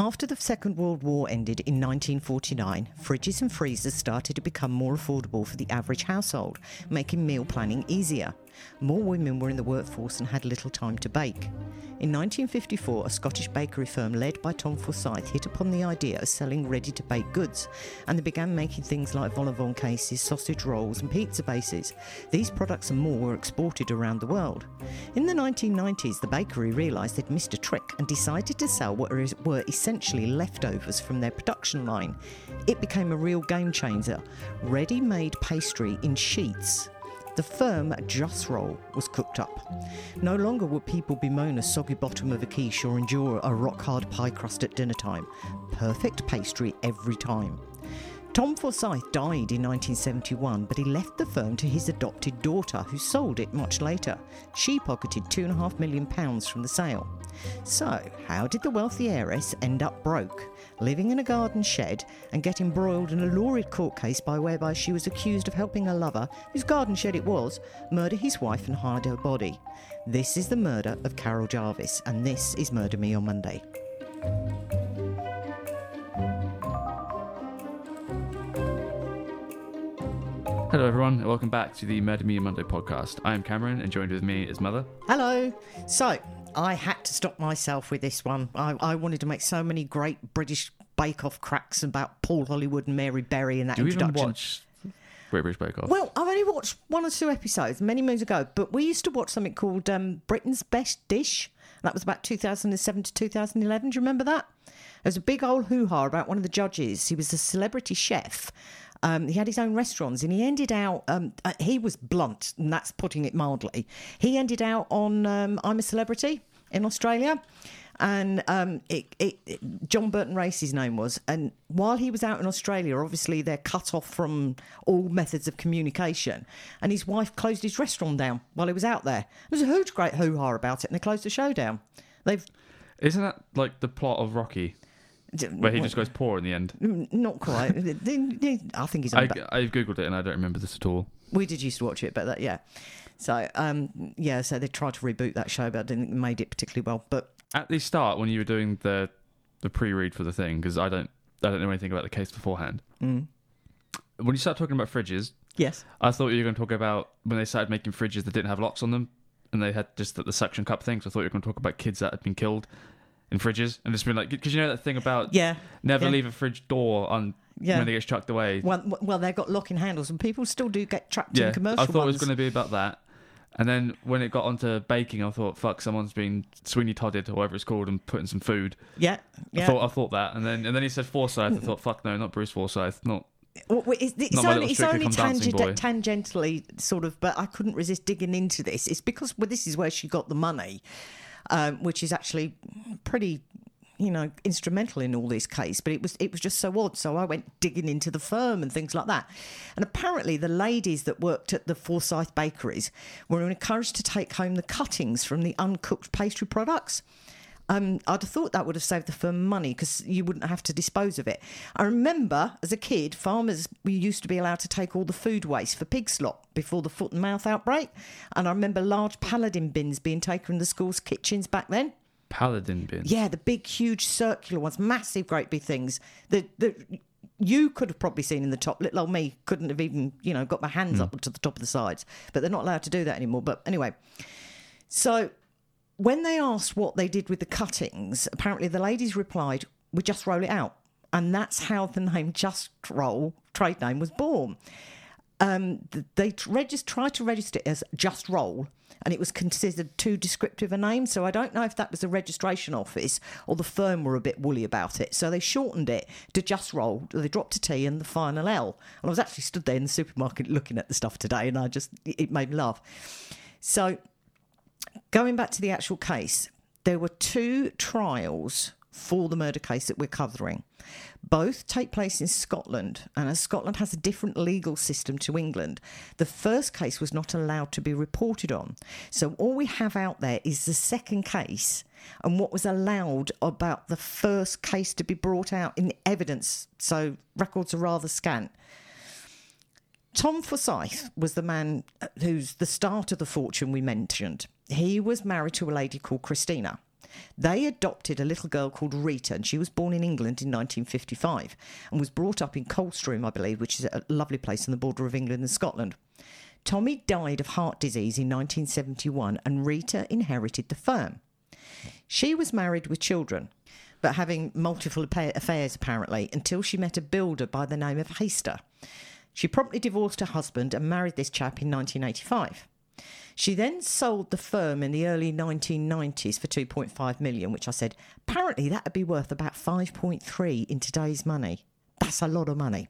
After the Second World War ended in 1949, fridges and freezers started to become more affordable for the average household, making meal planning easier. More women were in the workforce and had little time to bake. In 1954, a Scottish bakery firm led by Tom Forsyth hit upon the idea of selling ready to bake goods, and they began making things like vol au vent cases, sausage rolls, and pizza bases. These products and more were exported around the world. In the 1990s, the bakery realised they'd missed a trick and decided to sell what were essentially leftovers from their production line. It became a real game changer ready made pastry in sheets the firm Jus-Rol was cooked up. No longer would people bemoan a soggy bottom of a quiche or endure a rock hard pie crust at dinner time. Perfect pastry every time. Tom Forsyth died in 1971, but he left the firm to his adopted daughter, who sold it much later. She pocketed £2.5 million from the sale. So, how did the wealthy heiress end up broke, living in a garden shed and getting embroiled in a lurid court case by whereby she was accused of helping a lover, whose garden shed it was, murder his wife and hide her body? This is the murder of Carol Jarvis, and this is Murder Me on Monday. Hello, everyone, and welcome back to the Murder Me Monday podcast. I am Cameron, and joined with me is Mother. Hello. So, I had to stop myself with this one. I, I wanted to make so many great British Bake Off cracks about Paul Hollywood and Mary Berry and that Do you introduction. even watch Great British Bake Off? Well, I've only watched one or two episodes many moons ago, but we used to watch something called um, Britain's Best Dish. That was about 2007 to 2011. Do you remember that? There was a big old hoo ha about one of the judges. He was a celebrity chef um, he had his own restaurants, and he ended out. Um, uh, he was blunt, and that's putting it mildly. He ended out on um, "I'm a Celebrity" in Australia, and um, it, it, it, John Burton Race, his name was. And while he was out in Australia, obviously they're cut off from all methods of communication. And his wife closed his restaurant down while he was out there. There was a huge, great hoo ha about it, and they closed the show down. They've isn't that like the plot of Rocky? Where he just goes poor in the end. Not quite. I think he's. I, I've googled it and I don't remember this at all. We did used to watch it, but that, yeah. So um, yeah, so they tried to reboot that show, but I didn't think they made it particularly well. But at the start, when you were doing the the pre-read for the thing, because I don't I don't know anything about the case beforehand. Mm. When you start talking about fridges, yes, I thought you were going to talk about when they started making fridges that didn't have locks on them, and they had just the, the suction cup thing. So I thought you were going to talk about kids that had been killed in fridges and just been like, because you know that thing about yeah, never yeah. leave a fridge door on yeah. when it gets chucked away. Well, well, they've got locking handles, and people still do get trapped yeah, in commercial. I thought ones. it was going to be about that. And then when it got onto baking, I thought, "Fuck, someone's been Sweeney Todded or whatever it's called and putting some food." Yeah, yeah. I thought I thought that, and then and then he said Forsyth. I thought, "Fuck, no, not Bruce Forsyth, not." Well, it's, it's only, it's only tangentially sort of, but I couldn't resist digging into this. It's because well, this is where she got the money, um, which is actually pretty you know, instrumental in all this case, but it was it was just so odd. So I went digging into the firm and things like that. And apparently, the ladies that worked at the Forsyth bakeries were encouraged to take home the cuttings from the uncooked pastry products. Um, I'd have thought that would have saved the firm money because you wouldn't have to dispose of it. I remember as a kid, farmers we used to be allowed to take all the food waste for pig slop before the foot and mouth outbreak, and I remember large paladin bins being taken in the schools' kitchens back then. Paladin bins. Yeah, the big, huge circular ones, massive, great big things. that you could have probably seen in the top. Little old me couldn't have even, you know, got my hands mm. up to the top of the sides. But they're not allowed to do that anymore. But anyway, so when they asked what they did with the cuttings, apparently the ladies replied, "We just roll it out," and that's how the name Just Roll trade name was born. Um, they regist- tried to register it as Just Roll and it was considered too descriptive a name. So I don't know if that was the registration office or the firm were a bit woolly about it. So they shortened it to Jus-Rol. They dropped a T and the final L. And I was actually stood there in the supermarket looking at the stuff today, and I just it made me laugh. So going back to the actual case, there were two trials for the murder case that we're covering. Both take place in Scotland, and as Scotland has a different legal system to England, the first case was not allowed to be reported on. So all we have out there is the second case and what was allowed about the first case to be brought out in evidence. So records are rather scant. Tom Forsyth was the man uh, who's the start of the fortune we mentioned. He was married to a lady called Christina. They adopted a little girl called Rita, and she was born in England in 1955 and was brought up in Coldstream, I believe, which is a lovely place on the border of England and Scotland. Tommy died of heart disease in 1971, and Rita inherited the firm. She was married with children, but having multiple affairs apparently, until she met a builder by the name of Heister. She promptly divorced her husband and married this chap in 1985. She then sold the firm in the early 1990s for 2.5 million, which I said apparently that would be worth about 5.3 in today's money. That's a lot of money.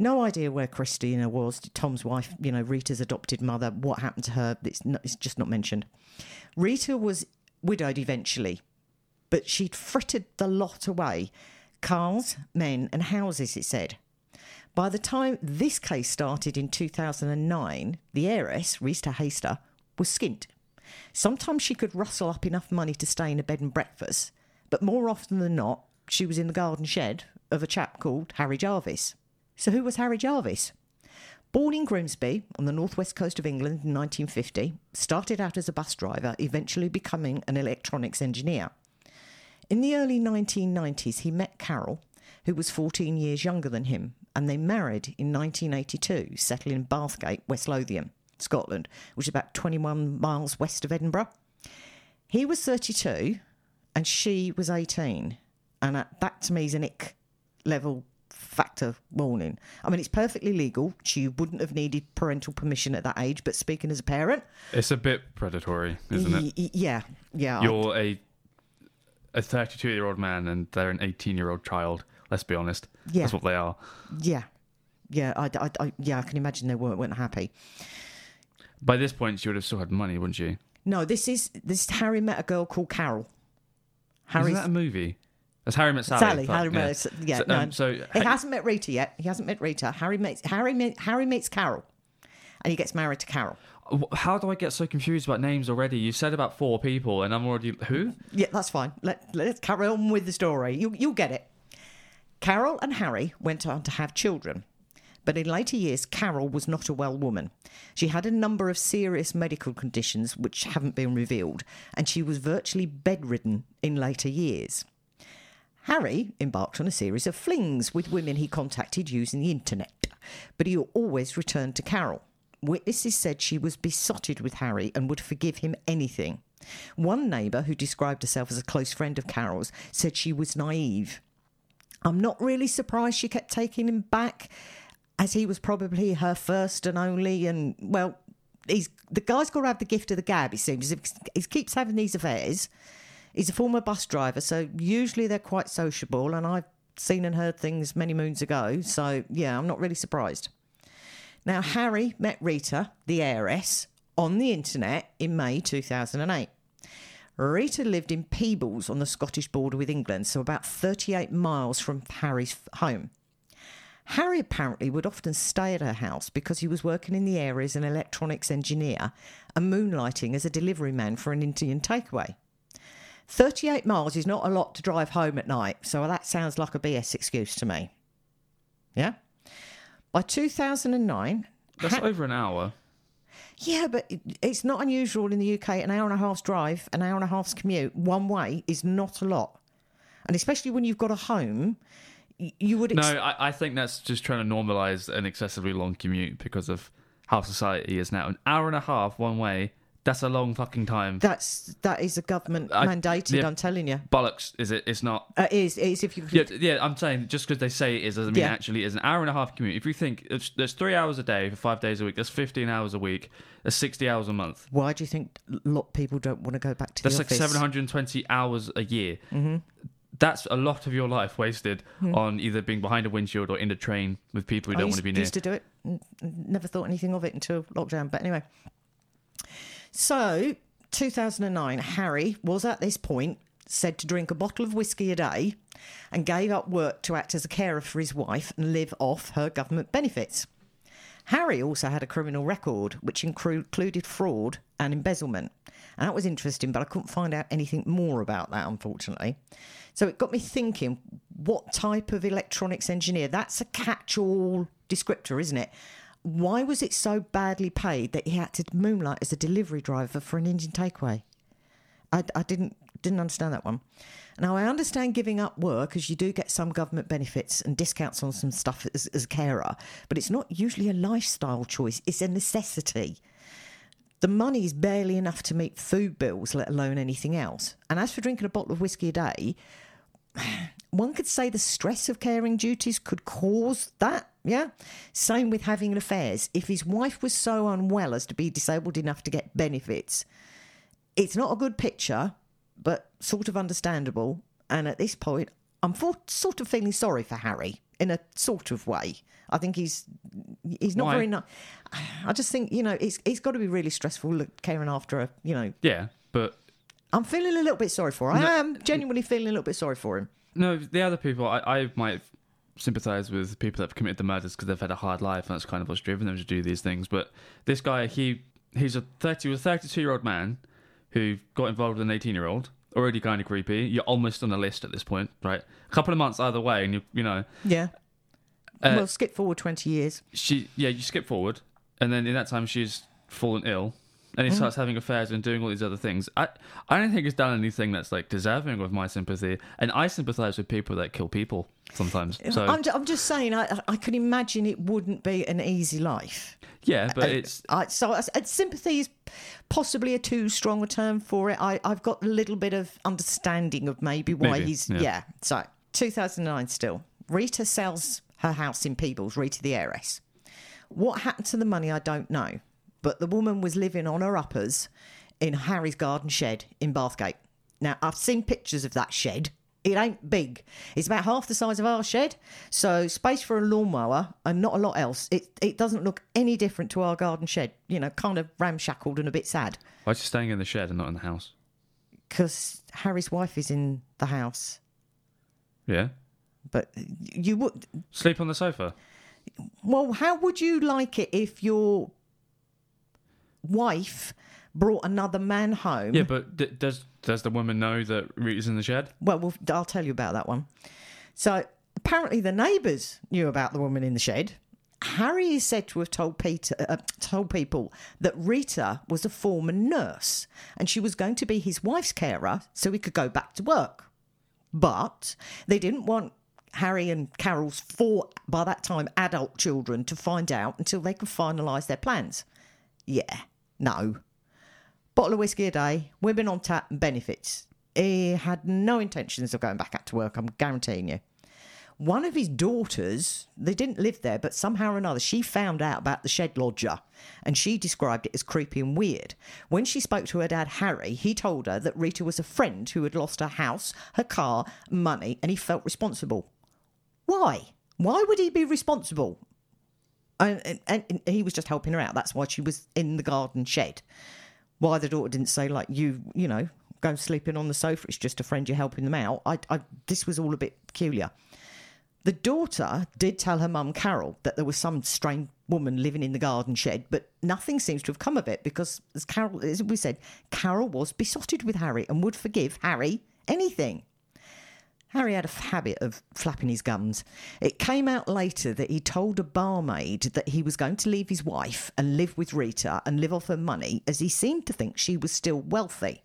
No idea where Christina was, Tom's wife, you know, Rita's adopted mother, what happened to her, it's, not, it's just not mentioned. Rita was widowed eventually, but she'd frittered the lot away cars, men, and houses, it said. By the time this case started in 2009, the heiress, Rita Heister, was skint. Sometimes she could rustle up enough money to stay in a bed and breakfast, but more often than not, she was in the garden shed of a chap called Harry Jarvis. So, who was Harry Jarvis? Born in Grimsby on the northwest coast of England in 1950, started out as a bus driver, eventually becoming an electronics engineer. In the early 1990s, he met Carol, who was 14 years younger than him, and they married in 1982, settling in Bathgate, West Lothian, Scotland, which is about 21 miles west of Edinburgh. He was 32 and she was 18. And that to me is an ick level factor warning. I mean, it's perfectly legal. She wouldn't have needed parental permission at that age, but speaking as a parent, it's a bit predatory, isn't it? Y- yeah, yeah. You're a a 32 year old man and they're an 18 year old child. Let's be honest. Yeah. That's what they are. Yeah. Yeah, I, I, I, yeah, I can imagine they weren't, weren't happy. By this point, she would have still had money, wouldn't she? No, this is this. Harry met a girl called Carol. Harry. Isn't that a movie? That's Harry met Sally. Sally. Harry yeah. met. Yeah. So, no, um, so he hasn't met Rita yet. He hasn't met Rita. Harry meets Harry. Meet, Harry meets Carol, and he gets married to Carol. How do I get so confused about names already? You said about four people, and I'm already who? Yeah, that's fine. Let Let's carry on with the story. You you'll get it. Carol and Harry went on to have children. But in later years, Carol was not a well woman. She had a number of serious medical conditions which haven't been revealed, and she was virtually bedridden in later years. Harry embarked on a series of flings with women he contacted using the internet, but he always returned to Carol. Witnesses said she was besotted with Harry and would forgive him anything. One neighbour, who described herself as a close friend of Carol's, said she was naive I'm not really surprised she kept taking him back, as he was probably her first and only. And well, he's the guy's got to have the gift of the gab. It seems he keeps having these affairs. He's a former bus driver, so usually they're quite sociable, and I've seen and heard things many moons ago. So yeah, I'm not really surprised. Now Harry met Rita, the heiress, on the internet in May 2008. Rita lived in Peebles on the Scottish border with England, so about 38 miles from Harry's home. Harry apparently would often stay at her house because he was working in the area as an electronics engineer and moonlighting as a delivery man for an Indian takeaway. 38 miles is not a lot to drive home at night, so that sounds like a BS excuse to me. Yeah? By 2009. That's ha- over an hour. Yeah, but it's not unusual in the UK. An hour and a half's drive, an hour and a half's commute, one way is not a lot. And especially when you've got a home, you would. Ex- no, I, I think that's just trying to normalise an excessively long commute because of how society is now. An hour and a half one way that's a long fucking time. That's that is a government I, mandated. Yeah, I'm telling you. Bollocks! Is it? It's not. Uh, it is. It is. If you. Yeah, yeah. I'm saying just because they say it is doesn't mean yeah. actually it is an hour and a half commute. If you think there's three hours a day for five days a week, that's 15 hours a week. That's 60 hours a month. Why do you think a lot of people don't want to go back to that's the office? That's like 720 hours a year. Mm-hmm. That's a lot of your life wasted mm-hmm. on either being behind a windshield or in a train with people who don't want to be near. Used to do it. Never thought anything of it until lockdown. But anyway. So 2009, Harry was at this point said to drink a bottle of whiskey a day and gave up work to act as a carer for his wife and live off her government benefits. Harry also had a criminal record, which included fraud and embezzlement. And that was interesting, but I couldn't find out anything more about that, unfortunately. So it got me thinking what type of electronics engineer? That's a catch all descriptor, isn't it? Why was it so badly paid that he had to moonlight as a delivery driver for an Indian takeaway? I, I didn't didn't understand that one. Now, I understand giving up work as you do get some government benefits and discounts on some stuff as, as a carer, but it's not usually a lifestyle choice, it's a necessity. The money is barely enough to meet food bills, let alone anything else. And as for drinking a bottle of whiskey a day, one could say the stress of caring duties could cause that. Yeah. Same with having affairs. If his wife was so unwell as to be disabled enough to get benefits, it's not a good picture, but sort of understandable. And at this point, I'm for, sort of feeling sorry for Harry in a sort of way. I think he's he's not Why? very nice. I just think you know it's it's got to be really stressful look, caring after a you know. Yeah, but I'm feeling a little bit sorry for. Him. I am genuinely feeling a little bit sorry for him. no, the other people I, I might sympathise with people that have committed the murders because they've had a hard life and that's kind of what's driven them to do these things. But this guy, he he's a thirty, was a thirty-two year old man who got involved with an eighteen-year-old. Already kind of creepy. You're almost on the list at this point, right? A couple of months either way, and you you know Yeah. Uh, well, skip forward twenty years. she yeah you skip forward and then in that time she's fallen ill and he mm-hmm. starts having affairs and doing all these other things i i don't think he's done anything that's like deserving of my sympathy and i sympathize with people that kill people sometimes so I'm, ju- I'm just saying, I, I can imagine it wouldn't be an easy life. yeah but uh, uh, it's I, so I, and sympathy is possibly a too strong a term for it. I, I've got a little bit of understanding of maybe why Maybe, he's yeah. yeah. So 2009 still. Rita sells her house in Peebles. Rita the heiress. What happened to the money? I don't know. But the woman was living on her uppers in Harry's garden shed in Bathgate. Now I've seen pictures of that shed. It ain't big. It's about half the size of our shed, so space for a lawnmower and not a lot else. It it doesn't look any different to our garden shed. You know, kind of ramshackled and a bit sad why is she staying in the shed and not in the house because Harry's wife is in the house. yeah But you would sleep on the sofa well, how would you like it if your wife brought another man home? yeah but d- does does the woman know that rita's in the shed Well, we'll, I'll tell you about that one. So apparently, the neighbours knew about the woman in the shed. Harry is said to have told Peter, uh, told people that Rita was a former nurse and she was going to be his wife's carer, so he could go back to work. But they didn't want Harry and Carol's four, by that time, adult children to find out until they could finalise their plans. Yeah, no. Bottle of whiskey a day, women on tap, and benefits. He had no intentions of going back out to work, I'm guaranteeing you. One of his daughters, they didn't live there, but somehow or another, she found out about the shed lodger and she described it as creepy and weird. When she spoke to her dad, Harry, he told her that Rita was a friend who had lost her house, her car, money, and he felt responsible. Why? Why would he be responsible? And, and, and he was just helping her out. That's why she was in the garden shed. Why the daughter didn't say, like, you, you know, go sleeping on the sofa, it's just a friend, you're helping them out. I, I, this was all a bit peculiar. The daughter did tell her mum, Carol, that there was some strange woman living in the garden shed, but nothing seems to have come of it because, as Carol, as we said, Carol was besotted with Harry and would forgive Harry anything. Harry had a habit of flapping his gums. It came out later that he told a barmaid that he was going to leave his wife and live with Rita and live off her money, as he seemed to think she was still wealthy.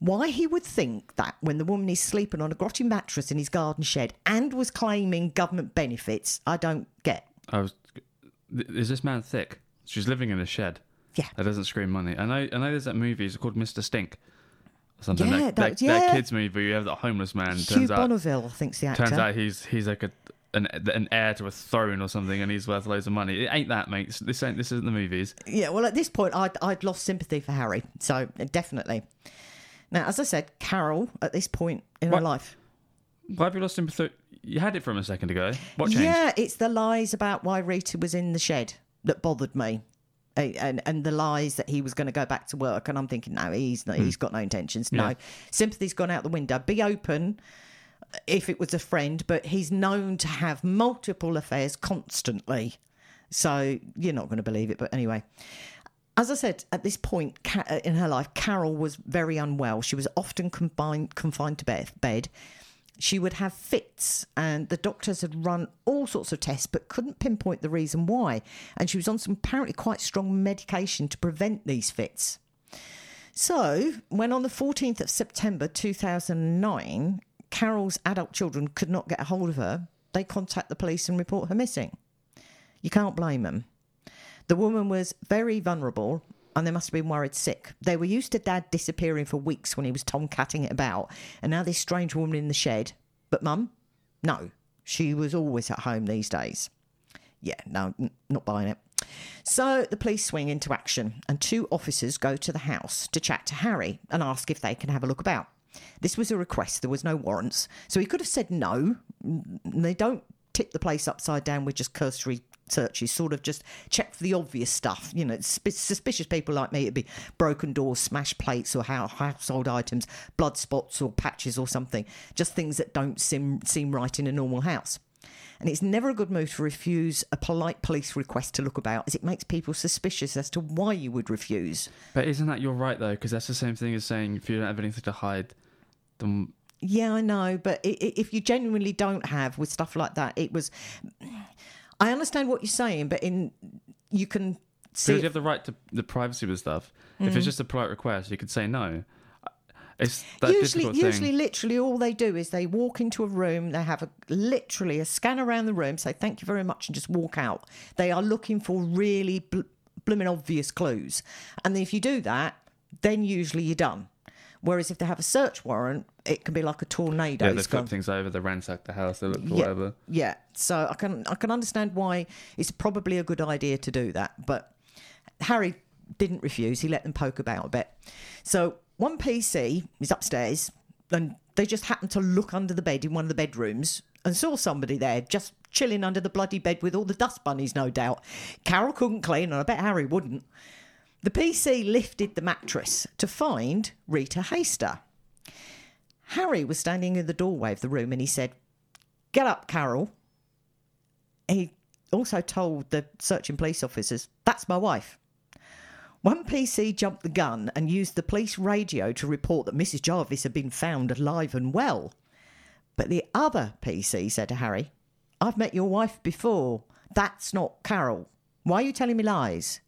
Why he would think that when the woman is sleeping on a grotty mattress in his garden shed and was claiming government benefits, I don't get. i was is this man thick she's living in a shed Yeah. that doesn't scream money i know i know there's that movie it's called mr stink something Yeah, that, that- that, yeah. that kids movie you have that homeless man Hugh turns out Bonneville, I think's the actor. Turns out he's he's like a an, an heir to a throne or something, and he's worth loads of money. It ain't that, mate. This ain't this isn't the movies. Yeah, well, at this point, I'd, I'd lost sympathy for Harry, so definitely. Now, as I said, Carol, at this point in her life, Why have you lost sympathy? You had it from a second ago. What changed? Yeah, it's the lies about why Rita was in the shed that bothered me. And and the lies that he was going to go back to work, and I'm thinking, no, he's not, he's got no intentions. No, sympathy's gone out the window. Be open if it was a friend, but he's known to have multiple affairs constantly, so you're not going to believe it. But anyway, as I said, at this point uh, in her life, Carol was very unwell. She was often confined confined to bed. She would have fits, and the doctors had run all sorts of tests but couldn't pinpoint the reason why. And she was on some apparently quite strong medication to prevent these fits. So, when on the 14th of September 2009, Carol's adult children could not get a hold of her, they contact the police and report her missing. You can't blame them. The woman was very vulnerable and they must have been worried sick. They were used to dad disappearing for weeks when he was tomcatting it about, and now this strange woman in the shed. But mum? No, she was always at home these days. Yeah, no, n- not buying it. So the police swing into action, and two officers go to the house to chat to Harry and ask if they can have a look about. This was a request, there was no warrants, so he could have said no. They don't tip the place upside down with just cursory searches, sort of just check for the obvious stuff. You know, suspicious people like me, it'd be broken doors, smashed plates, or hou- household items, blood spots or patches or something. Just things that don't seem, seem right in a normal house. And it's never a good move to refuse a polite police request to look about, as it makes people suspicious as to why you would refuse. But isn't that you're right though? Because that's the same thing as saying if you don't have anything to hide, then Yeah, I know, but if you genuinely don't have with stuff like that, it was. I understand what you're saying, but in you can see. because you have the right to the privacy with stuff. If Mm. it's just a polite request, you could say no. It's that usually, usually, literally, all they do is they walk into a room. They have a literally a scan around the room, say thank you very much, and just walk out. They are looking for really bl- blooming obvious clues, and if you do that, then usually you're done. Whereas if they have a search warrant, it can be like a tornado. Yeah, they flip things over, they ransack the house, they look for yeah, whatever. Yeah, so I can I can understand why it's probably a good idea to do that, but Harry didn't refuse. He let them poke about a bit. So one PC is upstairs, and they just happened to look under the bed in one of the bedrooms and saw somebody there just chilling under the bloody bed with all the dust bunnies, no doubt. Carol couldn't clean, and I bet Harry wouldn't. The PC lifted the mattress to find Rita Haster. Harry was standing in the doorway of the room and he said, Get up, Carol. He also told the searching police officers, That's my wife. One PC jumped the gun and used the police radio to report that Mrs. Jarvis had been found alive and well. But the other PC said to Harry, I've met your wife before. That's not Carol. Why are you telling me lies?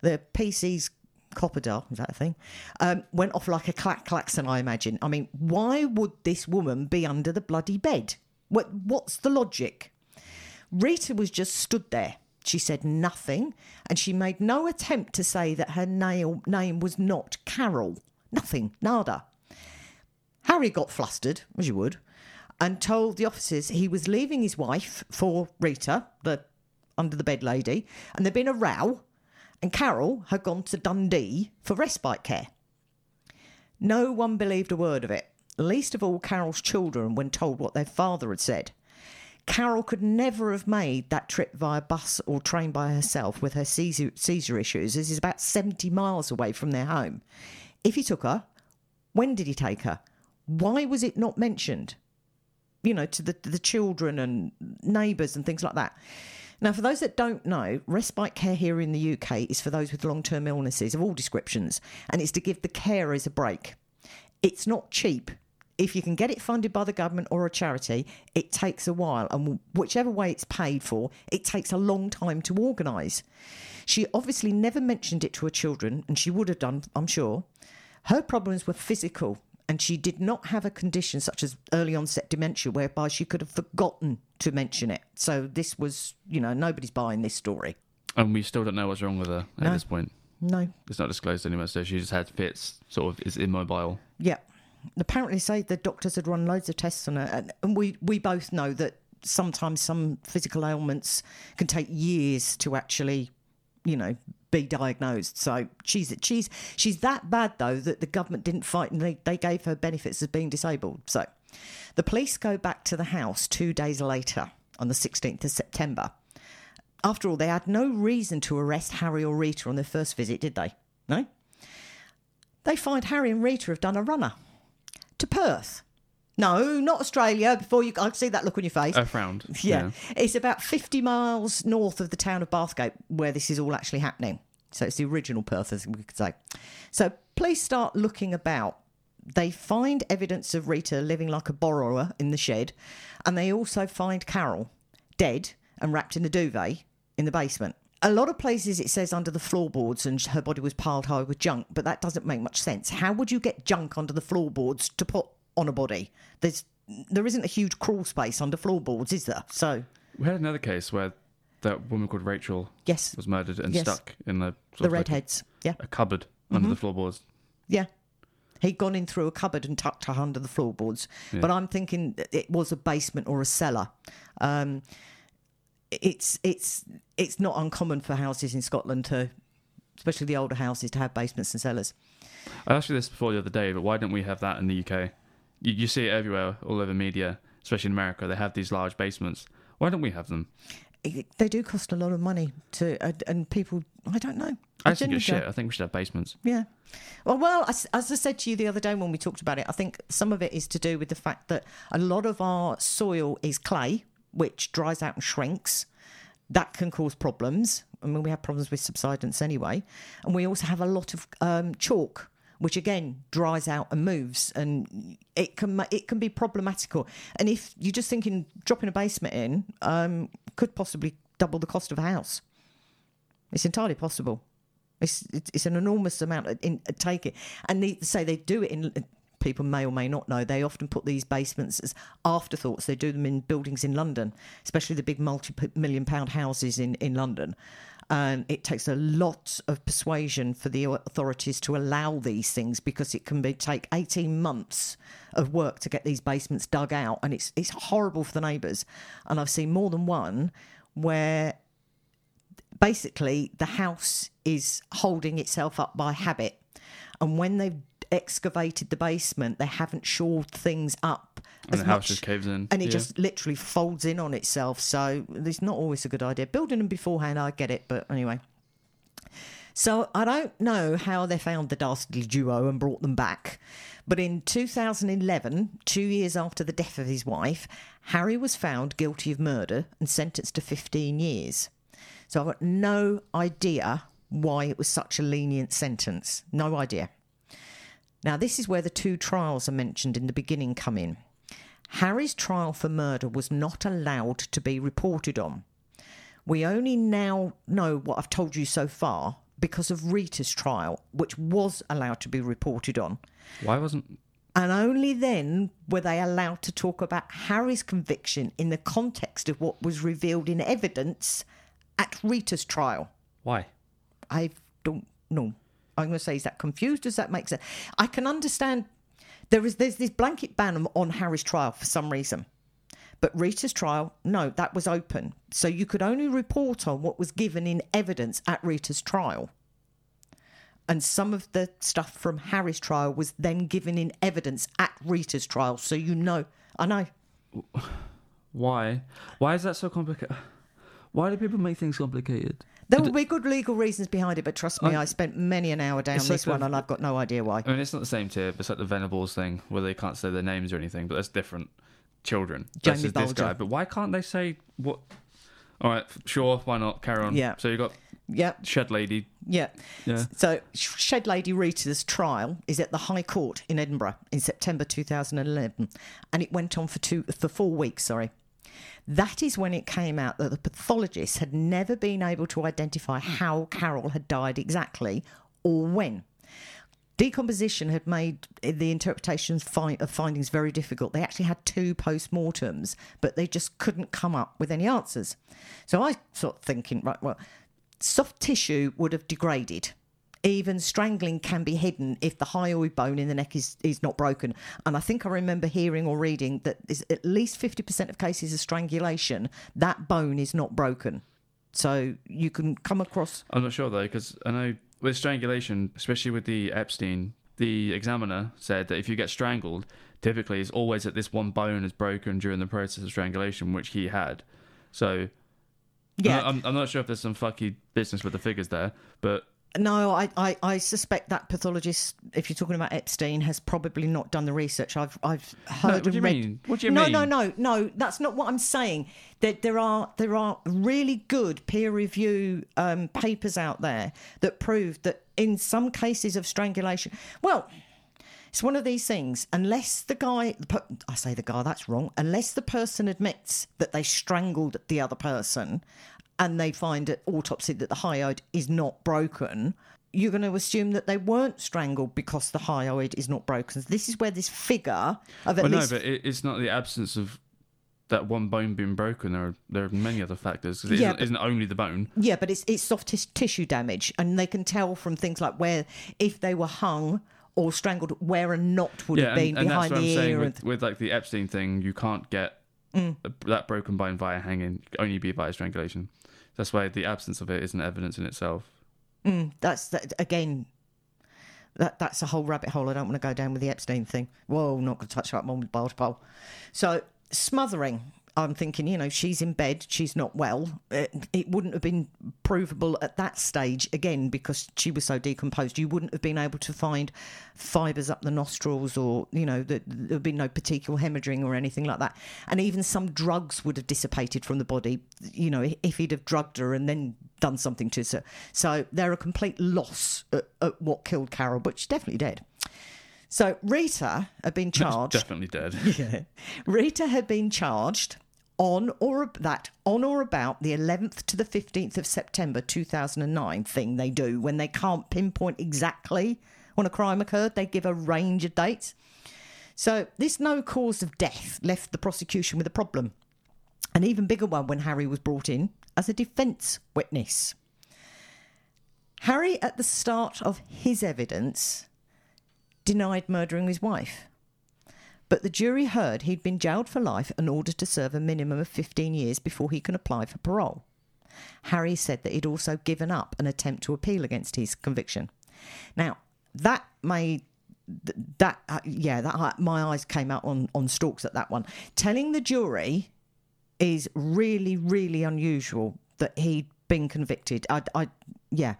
The PC's copper is that a thing? Um, went off like a clack klaxon, I imagine. I mean, why would this woman be under the bloody bed? What, what's the logic? Rita was just stood there. She said nothing, and she made no attempt to say that her nail, name was not Carol. Nothing, nada. Harry got flustered, as you would, and told the officers he was leaving his wife for Rita, the under the bed lady, and there'd been a row, and Carol had gone to Dundee for respite care. No one believed a word of it, least of all Carol's children when told what their father had said. Carol could never have made that trip via bus or train by herself with her seizure, issues, as is about 70 miles away from their home. If he took her, when did he take her? Why was it not mentioned? You know, to the, the children and neighbours and things like that. Now, for those that don't know, respite care here in the UK is for those with long term illnesses of all descriptions, and it's to give the carers a break. It's not cheap. If you can get it funded by the government or a charity, it takes a while, and whichever way it's paid for, it takes a long time to organise. She obviously never mentioned it to her children, and she would have done, I'm sure. Her problems were physical, and she did not have a condition such as early onset dementia whereby she could have forgotten to mention it. So this was, you know, nobody's buying this story. And we still don't know what's wrong with her at No. this point. No. It's not disclosed anywhere, so she just had fits, sort of is immobile. Yeah. Apparently, say the doctors had run loads of tests on her, and, and we we both know that sometimes some physical ailments can take years to actually, you know, be diagnosed. So she's she's she's that bad though that the government didn't fight and they, they gave her benefits as being disabled. So the police go back to the house two days later on the 16th of September. After all, they had no reason to arrest Harry or Rita on their first visit, did they? No? They find Harry and Rita have done a runner to Perth. No, not Australia. Before you, I see that look on your face. I frowned. yeah. it's about 50 miles north of the town of Bathgate where this is all actually happening. So it's the original Perth, as we could say. So police start looking about. They find evidence of Rita living like a borrower in the shed, and they also find Carol dead and wrapped in a duvet in the basement. a lot of places it says under the floorboards and her body was piled high with junk, but that doesn't make much sense. How would you get junk under the floorboards to put on a body? There's there isn't a huge crawl space under floorboards, is there? So We had another case where that woman called Rachel yes, was murdered and Yes. stuck in the the of like redheads. Yeah, a, cupboard under the floorboards. yeah. He'd gone in through a cupboard and tucked her under the floorboards. But I'm thinking it was a basement or a cellar. Um, it's it's it's not uncommon for houses in Scotland to, especially the older houses, to have basements and cellars. I asked you this before the other day, but why don't we have that in the UK? You, you see it everywhere, all over media, especially in America. They have these large basements. Why don't we have them? It- they do cost a lot of money to, and, and people. I don't know. I just think it's shit. I think we should have basements. Yeah. Well, well, as, as I said to you the other day when we talked about it, I think some of it is to do with the fact that a lot of our soil is clay, which dries out and shrinks. That can cause problems. I mean, we have problems with subsidence anyway, and we also have a lot of um, chalk, which again dries out and moves, and it can it can be problematical. And if you're just thinking dropping a basement in, um, could possibly double the cost of a house. It's entirely possible. It's it's, an enormous amount in, take it, and they say they do it in. People may or may not know they often put these basements as afterthoughts. They do them in buildings in London, especially the big multi-million pound houses in in London. And it takes a lot of persuasion for the authorities to allow these things because it can be take eighteen months of work to get these basements dug out, and it's it's horrible for the neighbours. And I've seen more than one where basically the house is holding itself up by habit and when they've excavated the basement they haven't shored things up And the house much just caves in. and it Yeah. just literally folds in on itself so it's not always a good idea building them beforehand i get it but anyway so I don't know how they found the dastardly duo and brought them back. But in 2011, two years after the death of his wife, Harry was found guilty of murder and sentenced to 15 years. So I've got no idea why it was such a lenient sentence. No idea. Now, this is where the two trials are mentioned in the beginning come in. Harry's trial for murder was not allowed to be reported on. We only now know what I've told you so far because of Rita's trial, which was allowed to be reported on. Why wasn't? And only then were they allowed to talk about Harry's conviction in the context of what was revealed in evidence at Rita's trial. Why? I don't know. I'm going to say, is that confused? Does that make sense? I can understand. There is there's this blanket ban on Harry's trial for some reason, but Rita's trial, no, that was open, so you could only report on what was given in evidence at Rita's trial. And some of the stuff from Harry's trial was then given in evidence at Rita's trial, so you know. I know. Why? Why is that so complicated? Why do people make things complicated? There will be good legal reasons behind it, but trust me, I- I spent many an hour down this like one, the- and I've got no idea why. I mean, it's not the same tier. It's like the Venables thing where they can't say their names or anything, but that's different. Children. Jamie versus this guy. But why can't they say what? All right, sure, why not? Carry on. Yeah. So you got Yep. Shed Lady. Yeah. Yeah. So Shed Lady Rita's trial is at the High Court in Edinburgh in September 2011, and it went on for two for four weeks. Sorry. That is when it came out that the pathologist had never been able to identify how Carol had died exactly or when. Decomposition had made the interpretations of findings very difficult. They actually had two post-mortems, but they just couldn't come up with any answers. So I sort of thinking, right, well, soft tissue would have degraded. Even strangling can be hidden if the hyoid bone in the neck is, is not broken. And I think I remember hearing or reading that is at least 50% of cases of strangulation, that bone is not broken. So you can come across. I'm not sure though, because I know with strangulation, especially with the Epstein, the examiner said that if you get strangled, typically it's always that this one bone is broken during the process of strangulation, which he had. So Yeah. I'm, I'm not sure if there's some fucky business with the figures there, but No, I, I, I suspect that pathologist, if you're talking about Epstein, has probably not done the research. I've I've heard what do you read. mean? What do you no, mean? No, no, no, no. That's not what I'm saying. There, there are there are really good peer review um, papers out there that prove that in some cases of strangulation, well. It's one of these things. Unless the guy, I say the guy, that's wrong. Unless the person admits that they strangled the other person, and they find at autopsy that the hyoid is not broken, you're going to assume that they weren't strangled because the hyoid is not broken. This is where this figure of at Well, no, but it's not the absence of that one bone being broken. There are there are many other factors. it Yeah, isn't, but- isn't only the bone. Yeah, but it's it's soft tis- tissue damage, and they can tell from things like where if they were hung or strangled, where a knot would yeah, have been and, and that's behind the saying ear. with, with like the Epstein thing. You can't get Mm. that broken bone via hanging. Can Only be via strangulation. That's why the absence of it isn't evidence in itself. Mm, that's that, again. That that's a whole rabbit hole. I don't want to go down with the Epstein thing. Whoa, not going to touch that one with Bartpole. So smothering. I'm thinking, you know, she's in bed, she's not well. It, it wouldn't have been provable at that stage again because she was so decomposed. You wouldn't have been able to find fibres up the nostrils, or you know, there would been no petechial hemorrhaging or anything like that. And even some drugs would have dissipated from the body, you know, if he'd have drugged her and then done something to her. So they're a complete loss at, at what killed Carol, but she's definitely dead. So Rita had been charged. Definitely dead. Yeah. Rita had been charged on or that on or about the 11th to the 15th of September 2009 thing they do when they can't pinpoint exactly when a crime occurred. They give a range of dates. So this no cause of death left the prosecution with a problem an even bigger one when Harry was brought in as a defence witness. Harry at the start of his evidence denied murdering his wife but the jury heard he'd been jailed for life and ordered to serve a minimum of 15 years before he can apply for parole. Harry said that he'd also given up an attempt to appeal against his conviction. Now, that made that uh, yeah, that uh, my eyes came out on on stalks at that one. Telling the jury is really really unusual that he'd been convicted. I, I yeah,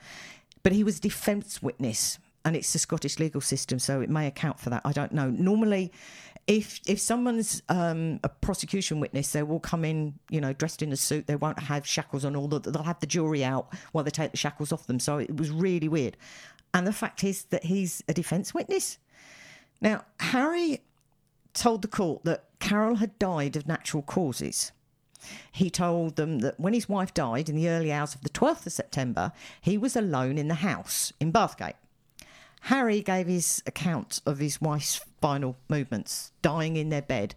but he was a defence witness, and it's the Scottish legal system, so it may account for that. I don't know. Normally, if if someone's um, a prosecution witness, they will come in, you know, dressed in a suit. They won't have shackles on. All the, they'll have the jury out while they take the shackles off them. So it was really weird. And the fact is that he's a defence witness. Now, Harry told the court that Carol had died of natural causes. He told them that when his wife died in the early hours of the 12th of September, he was alone in the house in Bathgate. Harry gave his account of his wife's final movements, dying in their bed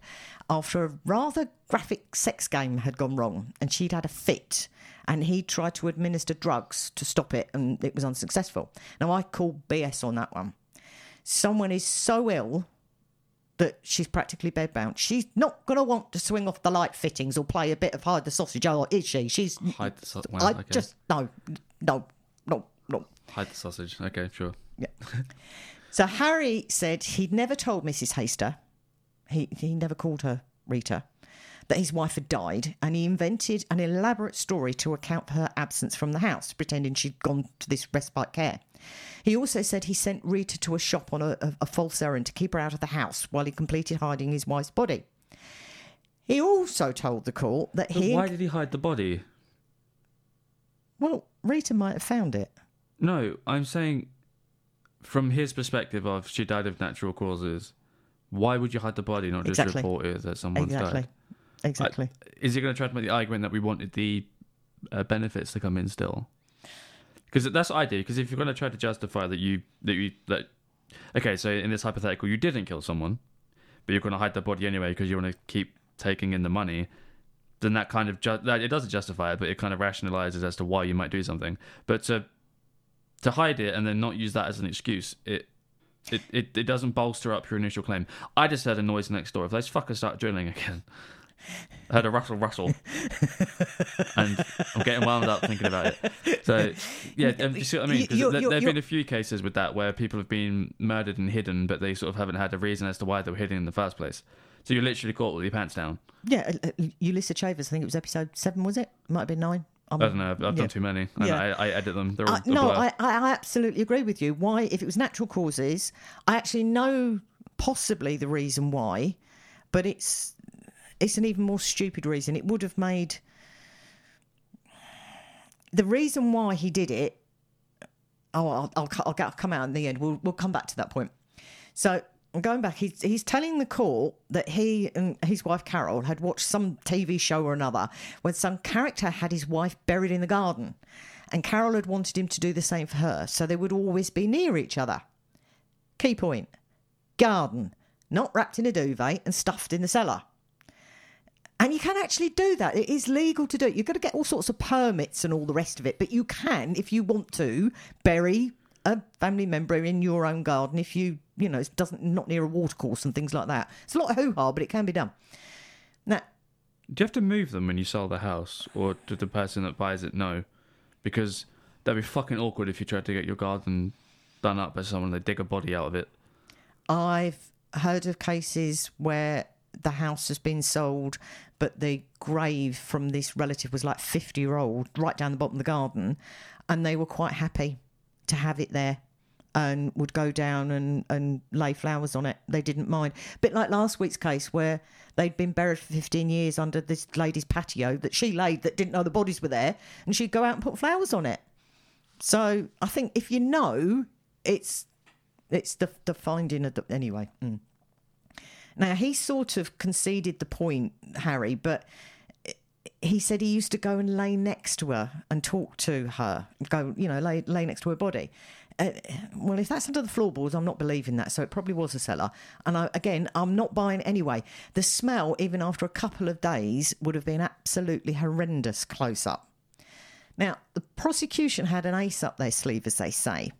after a rather graphic sex game had gone wrong and she'd had a fit and he tried to administer drugs to stop it and it was unsuccessful. Now, I call BS on that one. Someone is so ill that she's practically bedbound. She's not going to want to swing off the light fittings or play a bit of hide the sausage, oh, is she? She's. Hide the sausage. I just. No, no, no, no. hide the sausage. Okay, sure. Yeah. so Harry said he'd never told Mrs. Haster, he, he never called her Rita, that his wife had died, and he invented an elaborate story to account for her absence from the house, pretending she'd gone to this respite care. He also said he sent Rita to a shop on a, a, a false errand to keep her out of the house while he completed hiding his wife's body. He also told the court that But he. why did he hide the body? Well, Rita might have found it. No, I'm saying from his perspective of she died of natural causes. Why would you hide the body, not just Exactly. report it that someone's Exactly. died? Exactly. Is he going to try to make the argument that we wanted the uh, benefits to come in still? Because that's what I do. Because if you're going to try to justify that you that you that okay, so in this hypothetical, you didn't kill someone, but you're going to hide the body anyway because you want to keep taking in the money. Then that kind of ju- that it doesn't justify it, but it kind of rationalizes as to why you might do something. But to to hide it and then not use that as an excuse, it it, it, it doesn't bolster up your initial claim. I just heard a noise next door. If those fuckers start drilling again, I heard a rustle, rustle, and I'm getting wound up thinking about it. So, yeah, um, you see what I mean? 'Cause You- there have been a few cases with that where people have been murdered and hidden, but they sort of haven't had a reason as to why they were hidden in the first place. So you're literally caught with your pants down. Yeah, uh, uh, Ulysses Chavez, I think it was episode seven, was it? Might have been nine. I'm- I don't know. I've, yeah. done too many. I, Yeah. I, I edit them. They're uh, all, I, a no. I, I absolutely agree with you. Why, if it was natural causes, I actually know possibly the reason why, but it's it's an even more stupid reason. It would have made the reason why he did it. Oh, I'll, I'll, I'll, I'll come out in the end. We'll we'll come back to that point. So going back, he's, he's telling the court that he and his wife Carol had watched some TV show or another when some character had his wife buried in the garden. And Carol had wanted him to do the same for her, so they would always be near each other. Key point garden, not wrapped in a duvet and stuffed in the cellar. And you can actually do that. It is legal to do it. You've got to get all sorts of permits and all the rest of it, but you can, if you want to, bury a family member in your own garden if you, you know, it doesn't not near a watercourse and things like that. It's a lot of hoo ha, but it can be done. Now, Do you have to move them when you sell the house, or did the person that buys it know? Because that'd be fucking awkward if you tried to get your garden done up by someone. They dig a body out of it. I've heard of cases where the house has been sold, but the grave from this relative was like 50 year old, right down the bottom of the garden, and they were quite happy to have it there and would go down and, and lay flowers on it. They didn't mind. A bit like last week's case where they'd been buried for 15 years under this lady's patio that she laid that didn't know the bodies were there, and she'd go out and put flowers on it. So I think if you know, it's it's the the finding of the anyway. mm. Now he sort of conceded the point, Harry, but he said he used to go and lay next to her and talk to her, go you know lay lay next to her body. Uh, well, if that's under the floorboards, I'm not believing that. So it probably was a cellar. And I, again, I'm not buying anyway. The smell, even after a couple of days, would have been absolutely horrendous close up. Now, the prosecution had an ace up their sleeve, as they say.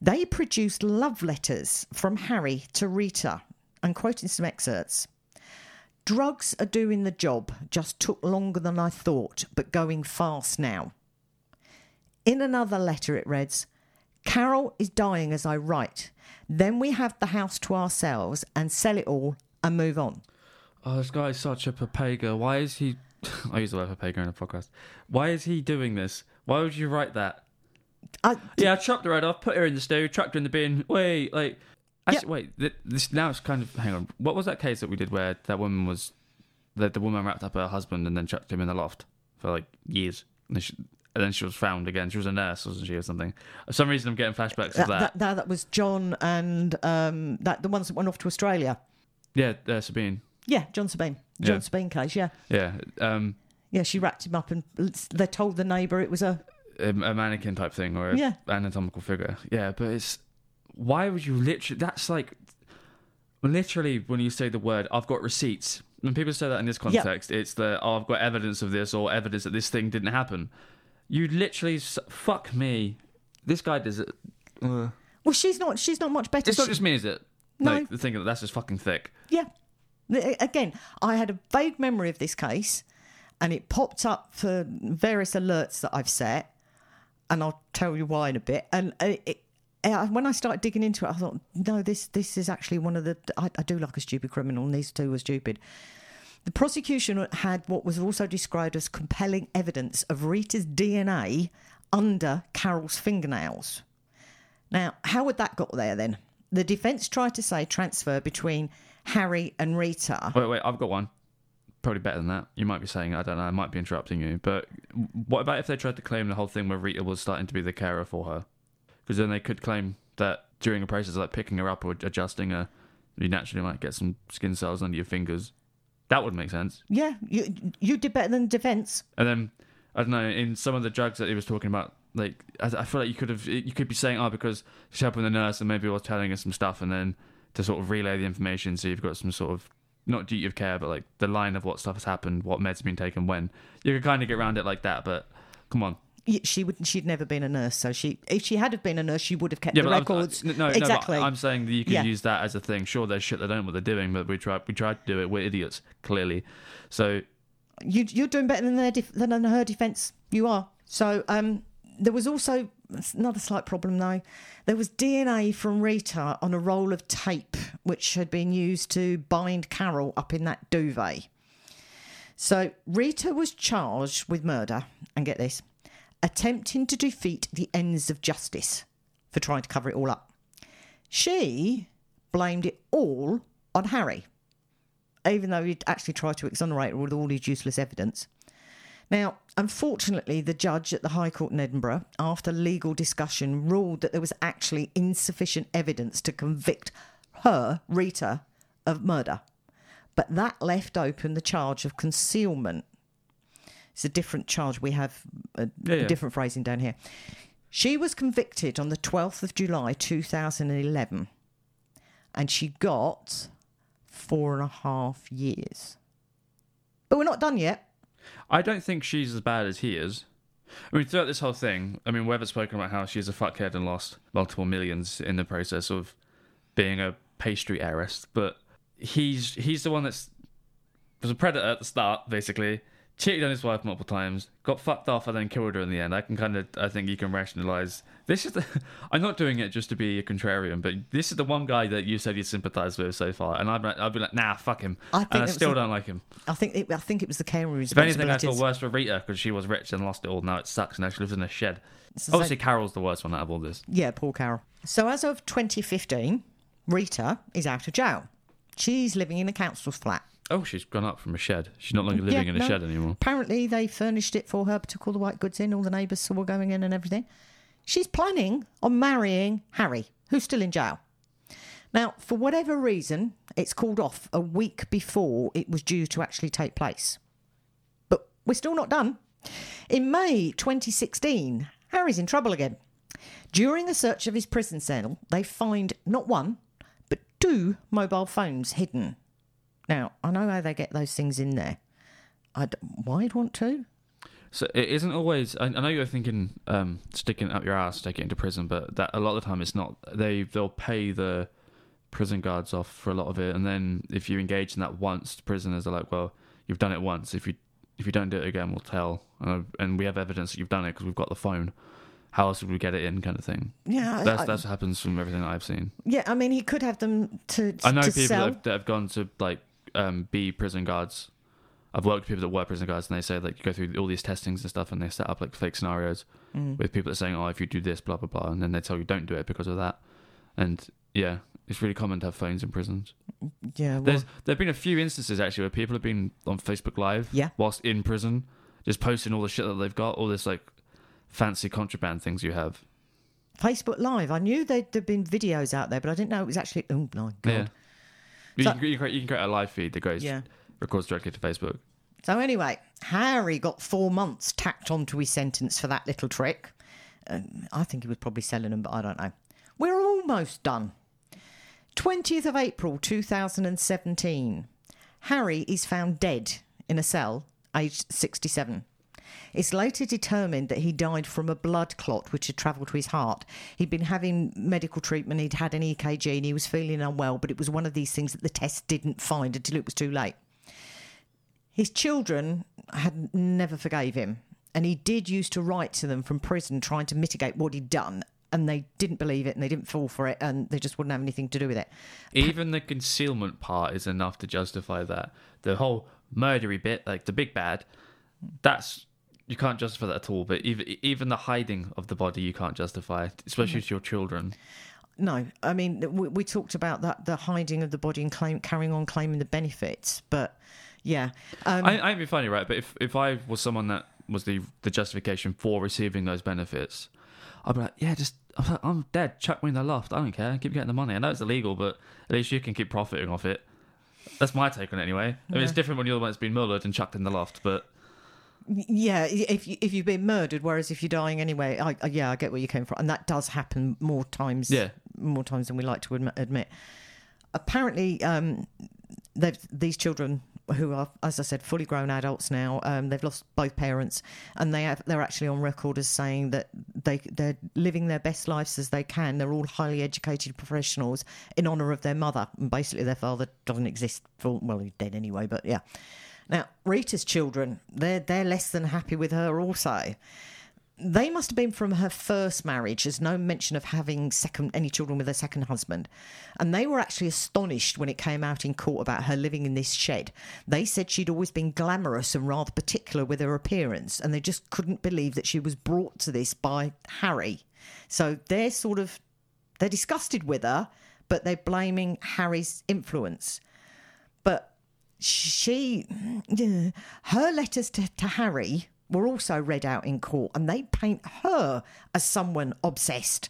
They produced love letters from Harry to Rita. I'm quoting some excerpts. Drugs are doing the job, just took longer than I thought, but going fast now. In another letter, it reads Carol is dying as I write. Then we have the house to ourselves and sell it all and move on. Oh, this guy is such a papega. Why is he? I use the word papega in a podcast. Why is he doing this? Why would you write that? I, Yeah, I chopped her head off, put her in the stew, chucked her in the bin. Wait, like, actually, wait. th- This now it's kind of. Hang on. What was that case that we did where that woman was, that the woman wrapped up her husband and then chucked him in the loft for like years, and she, and then she was found again. She was a nurse, wasn't she, or something? For some reason, I'm getting flashbacks of that, that. that, that, that was John and um, that the ones that went off to Australia. Yeah, uh, Sabine. Yeah, John Sabine. John Yeah. Sabine case, yeah. Yeah, um, Yeah, she wrapped him up and they told the neighbour it was a. a, mannequin type thing or a Yeah. anatomical figure. Yeah, but it's why would you literally? That's like literally when you say the word "I've got receipts." When people say that in this context, it's the oh, "I've got evidence of this" or evidence that this thing didn't happen. You literally fuck me. This guy does it. Uh, Well, she's not. She's not much better. it's not She- just me, is it? No. Like the thing that that's just fucking thick. Yeah. Again, I had a vague memory of this case, and it popped up for various alerts that I've set, and I'll tell you why in a bit. And uh, it, uh, when I started digging into it, I thought, no, this this is actually one of the. I, I do like a stupid criminal, and these two were stupid. The prosecution had what was also described as compelling evidence of Rita's DNA under Carol's fingernails. Now, how would that got there then? The defence tried to say transfer between Harry and Rita. Wait, wait, I've got one. Probably better than that. You might be saying, I don't know, I might be interrupting you. But what about if they tried to claim the whole thing where Rita was starting to be the carer for her? Because then they could claim that during a process like picking her up or adjusting her, you naturally might get some skin cells under your fingers. That would make sense. Yeah, you you did better than defence. And then I don't know. In some of the drugs that he was talking about, like I, I feel like you could have, you could be saying, oh, because she's helping the nurse and maybe was telling her some stuff, and then to sort of relay the information, so you've got some sort of not duty of care, but like the line of what stuff has happened, what meds have been taken, when. You could kind of get around it like that, but come on. She would. She'd never been a nurse, so she if she had have been a nurse, she would have kept Yeah, the I'm- records. I, no, no, exactly. No, but I'm saying that you can Yeah. use that as a thing. Sure, there's shit they don't know what they're doing, but we tried, we tried to do it. We're idiots, clearly. So you, you're doing better than their def- than her defence. You are. So um, there was also another slight problem though. There was DNA from Rita on a roll of tape which had been used to bind Carol up in that duvet. So Rita was charged with murder, and get this, attempting to defeat the ends of justice for trying to cover it all up. She blamed it all on Harry even though he'd actually tried to exonerate her with all his useless evidence. Now, unfortunately, the judge at the High Court in Edinburgh, after legal discussion, ruled that there was actually insufficient evidence to convict her, Rita, of murder. But that left open the charge of concealment. It's a different charge. We have a, Yeah, a different phrasing down here. She was convicted on the 12th of July 2011 and she got four and a half years. But we're not done yet. I don't think she's as bad as he is. I mean, throughout this whole thing, I mean, we haven't spoken about how she's a fuckhead and lost multiple millions in the process of being a pastry heiress, but he's he's the one that's was a predator at the start, basically. Cheated on his wife multiple times, got fucked off, and then killed her in the end. I can kind of, I think you can rationalize. This is, the, I'm not doing it just to be a contrarian, but this is the one guy that you said you sympathise with so far, and I'd, I'd be like, nah, fuck him, I think and I still the- don't like him. I think it, I think it was the caring If anything, I feel worse for Rita because she was rich and lost it all. Now it sucks, and now she lives in a shed. Obviously, same- Carol's the worst one out of all this. Yeah, poor Carol. So as of 2015, Rita is out of jail. She's living in a council flat. Oh, she's gone up from a shed. She's not longer living Yeah, in a no. shed anymore. Apparently, they furnished it for her, took all the white goods in, all the neighbours saw her going in and everything. She's planning on marrying Harry, who's still in jail. Now, for whatever reason, it's called off a week before it was due to actually take place. But we're still not done. In May 2016, Harry's in trouble again. During a search of his prison cell, they find not one, but two mobile phones hidden. Now, I know how they get those things in there. I'd, why'd want to? So it isn't always. I, I know you're thinking um, sticking it up your ass, take it into prison, but that a lot of the time it's not. They they'll pay the prison guards off for a lot of it, and then if you engage in that once, the prisoners are like, well, you've done it once. If you if you don't do it again, we'll tell, uh, and we have evidence that you've done it because we've got the phone. How else would we get it in, kind of thing? Yeah, That's I- that's what happens from everything that I've seen. yeah. I mean, he could have them to. I know to people that have, that have gone to like um, be prison guards. I've worked with people that were prison guards, and they say like you go through all these testings and stuff, and they set up like fake scenarios Mm. with people that are saying, "Oh, if you do this, blah blah blah," and then they tell you don't do it because of that. And yeah, it's really common to have phones in prisons. Yeah, well, There's there've been a few instances actually where people have been on Facebook Live, Yeah. whilst in prison, just posting all the shit that they've got, all this like fancy contraband things you have. Facebook Live. I knew there'd, there'd been videos out there, but I didn't know it was actually. Oh my god! Yeah. You, So- can, you, can create, you can create a live feed that goes Yeah. records directly to Facebook. So anyway, Harry got four months tacked onto his sentence for that little trick. Um, I think he was probably selling them, but I don't know. We're almost done. 20th of April 2017. Harry is found dead in a cell, aged 67. It's later determined that he died from a blood clot which had travelled to his heart. He'd been having medical treatment, he'd had an EKG, and he was feeling unwell, but it was one of these things that the test didn't find until it was too late. His children had never forgave him, and he did used to write to them from prison trying to mitigate what he'd done, and they didn't believe it and they didn't fall for it, and they just wouldn't have anything to do with it. Even the concealment part is enough to justify that. The whole murdery bit, like the big bad, that's you can't justify that at all. But even even the hiding of the body, you can't justify, especially to your children. No, I mean we, we talked about that the hiding of the body and claim carrying on claiming the benefits, but yeah, um, I, I'd be funny, right? But if if I was someone that was the the justification for receiving those benefits, I'd be like, yeah, just I'm, dead. Chuck me in the loft. I don't care. Keep getting the money. I know it's illegal, but at least you can keep profiting off it. That's my take on it, anyway. I mean, it's different when you're the one that's been murdered and chucked in the loft, but yeah. If you, if you've been murdered, whereas if you're dying anyway, I, I, yeah, I get where you came from, and that does happen more times. Yeah. more times than we like to admit. Apparently, um, they've these children who are, as I said, fully grown adults now. Um, they've lost both parents, and they have, they're actually on record as saying that they they're living their best lives as they can. They're all highly educated professionals in honour of their mother, and basically their father doesn't exist. For, well, he's dead anyway, but yeah. Now Rita's children, they're they're less than happy with her also they must have been from her first marriage. There's no mention of having second any children with her second husband, and they were actually astonished when it came out in court about her living in this shed. They said she'd always been glamorous and rather particular with her appearance, and they just couldn't believe that she was brought to this by Harry. So they're sort of they're disgusted with her, but they're blaming Harry's influence. But she, her letters to, to Harry were also read out in court, and they paint her as someone obsessed.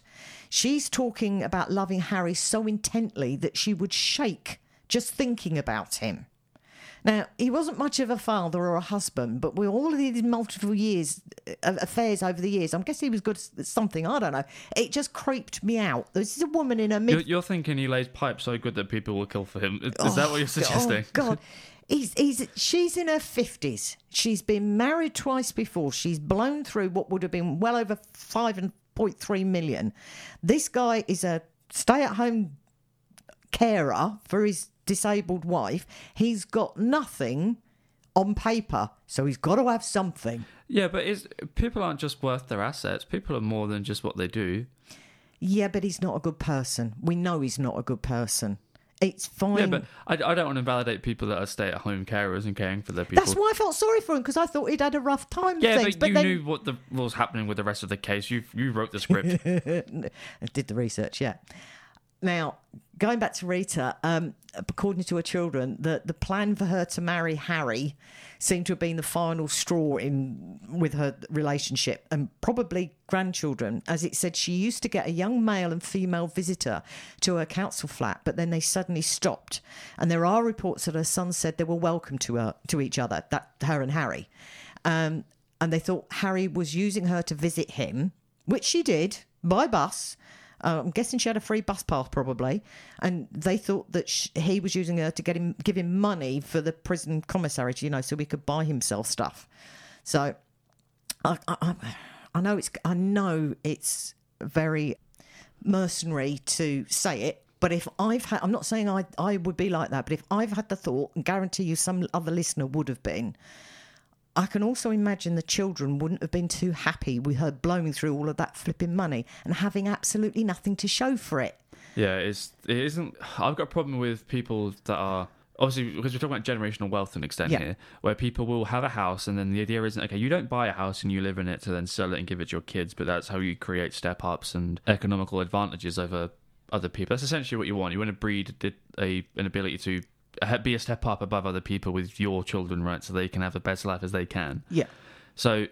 She's talking about loving Harry so intently that she would shake just thinking about him. Now, he wasn't much of a father or a husband, but with all of these multiple years, uh, affairs over the years, I'm guessing he was good at something. I don't know. It just creeped me out. This is a woman in her mid. You're, you're thinking he lays pipe so good that people will kill for him. Is, is that what you're suggesting? Oh God, he's, he's she's in her fifties. She's been married twice before. She's blown through what would have been well over five and point three million. This guy is a stay-at-home carer for his disabled wife. He's got nothing on paper, so he's got to have something. Yeah, but is people aren't just worth their assets. People are more than just what they do. Yeah, but he's not a good person. We know he's not a good person. It's fine. Yeah, but I, I don't want to validate people that are stay-at-home carers and caring for their people. That's why I felt sorry for him because I thought he'd had a rough time. yeah, things, but, you then knew what the what was happening with the rest of the case. You you wrote the script. I did the research. Yeah. Now, going back to Rita, um, according to her children, the, the plan for her to marry Harry seemed to have been the final straw in with her relationship and probably grandchildren. As it said, she used to get a young male and female visitor to her council flat, but then they suddenly stopped. And there are reports that her son said they were welcome to her to each other, that her and Harry. Um, and they thought Harry was using her to visit him, which she did by bus. Uh, I'm guessing she had a free bus pass probably, and they thought that sh- he was using her to get him give him money for the prison commissary, you know, so he could buy himself stuff. So, I, I, I know it's I know it's very mercenary to say it, but if I've had, I'm not saying I I would be like that, but if I've had the thought, and guarantee you some other listener would have been, I can also imagine the children wouldn't have been too happy with her blowing through all of that flipping money and having absolutely nothing to show for it. Yeah, it's it isn't. I've got a problem with people that are obviously because we're talking about generational wealth to an extent Yeah. here, where people will have a house and then the idea isn't okay. You don't buy a house and you live in it to then sell it and give it to your kids, but that's how you create step ups and economical advantages over other people. That's essentially what you want. You want to breed a, a an ability to be a step up above other people with your children, right? So they can have the best life as they can. Yeah. So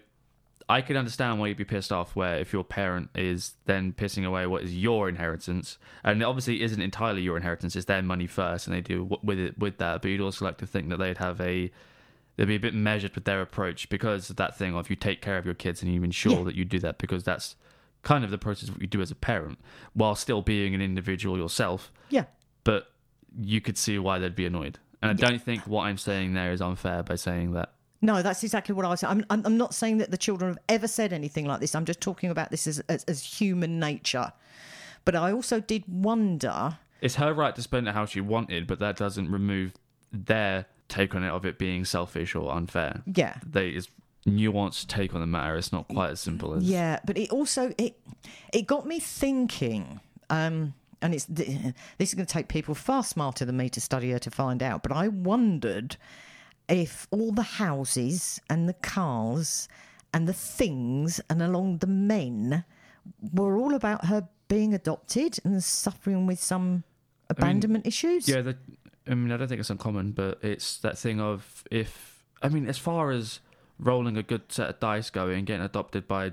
I could understand why you'd be pissed off where if your parent is then pissing away what is your inheritance, and it obviously isn't entirely your inheritance, it's their money first, and they do w- with it with that. But you'd also like to think that they'd have a they'd be a bit measured with their approach because of that thing of you take care of your kids and you ensure Yeah. that you do that because that's kind of the process of what you do as a parent while still being an individual yourself. Yeah. But you could see why they'd be annoyed. And I don't think what I'm saying there is unfair by saying that No, that's exactly what I was saying. I'm, I'm, I'm not saying that the children have ever said anything like this. I'm just talking about this as, as, as human nature. But I also did wonder. it's her right to spend it how she wanted, but that doesn't remove their take on it of it being selfish or unfair. Yeah. They is nuanced take on the matter. It's not quite as simple as Yeah, but it also it it got me thinking. Um, and it's this is going to take people far smarter than me to study her to find out. But I wondered if all the houses and the cars and the things and along the men were all about her being adopted and suffering with some abandonment issues. Yeah, the, I mean, I don't think it's uncommon, but it's that thing of if I mean, as far as rolling a good set of dice going and getting adopted by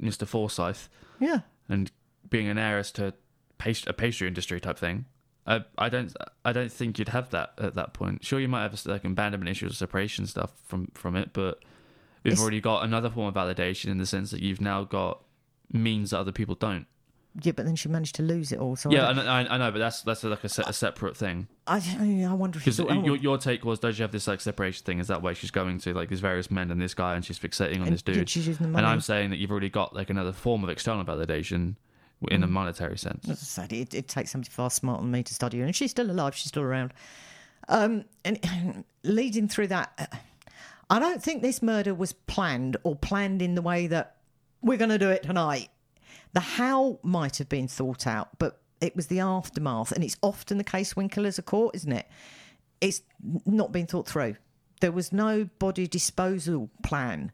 Mr. Forsyth yeah. and being an heiress to pastry, a pastry industry type thing. I, I don't I don't think you'd have that at that point. Sure, you might have like abandonment issues or separation stuff from from it, but we've It's- already got another form of validation in the sense that you've now got means that other people don't. Yeah, but then she managed to lose it all. So Yeah, I, I, know- I, know, but that's that's like a, se- a separate thing. I, I wonder if Because thought, oh, your, your take was, does she have this like separation thing? Is that why she's going to like these various men and this guy, and she's fixating on and this dude? she's using the And. I'm saying that you've already got like another form of external validation in Mm. a monetary sense. As I said, it, it takes somebody far smarter than me to study her, and she's still alive. She's still around. Um, and leading through that, uh, I don't think this murder was planned or planned in the way that we're going to do it tonight. The how might have been thought out, but it was the aftermath, and it's often the case when killers are caught, isn't it? It's not been thought through. There was no body disposal plan.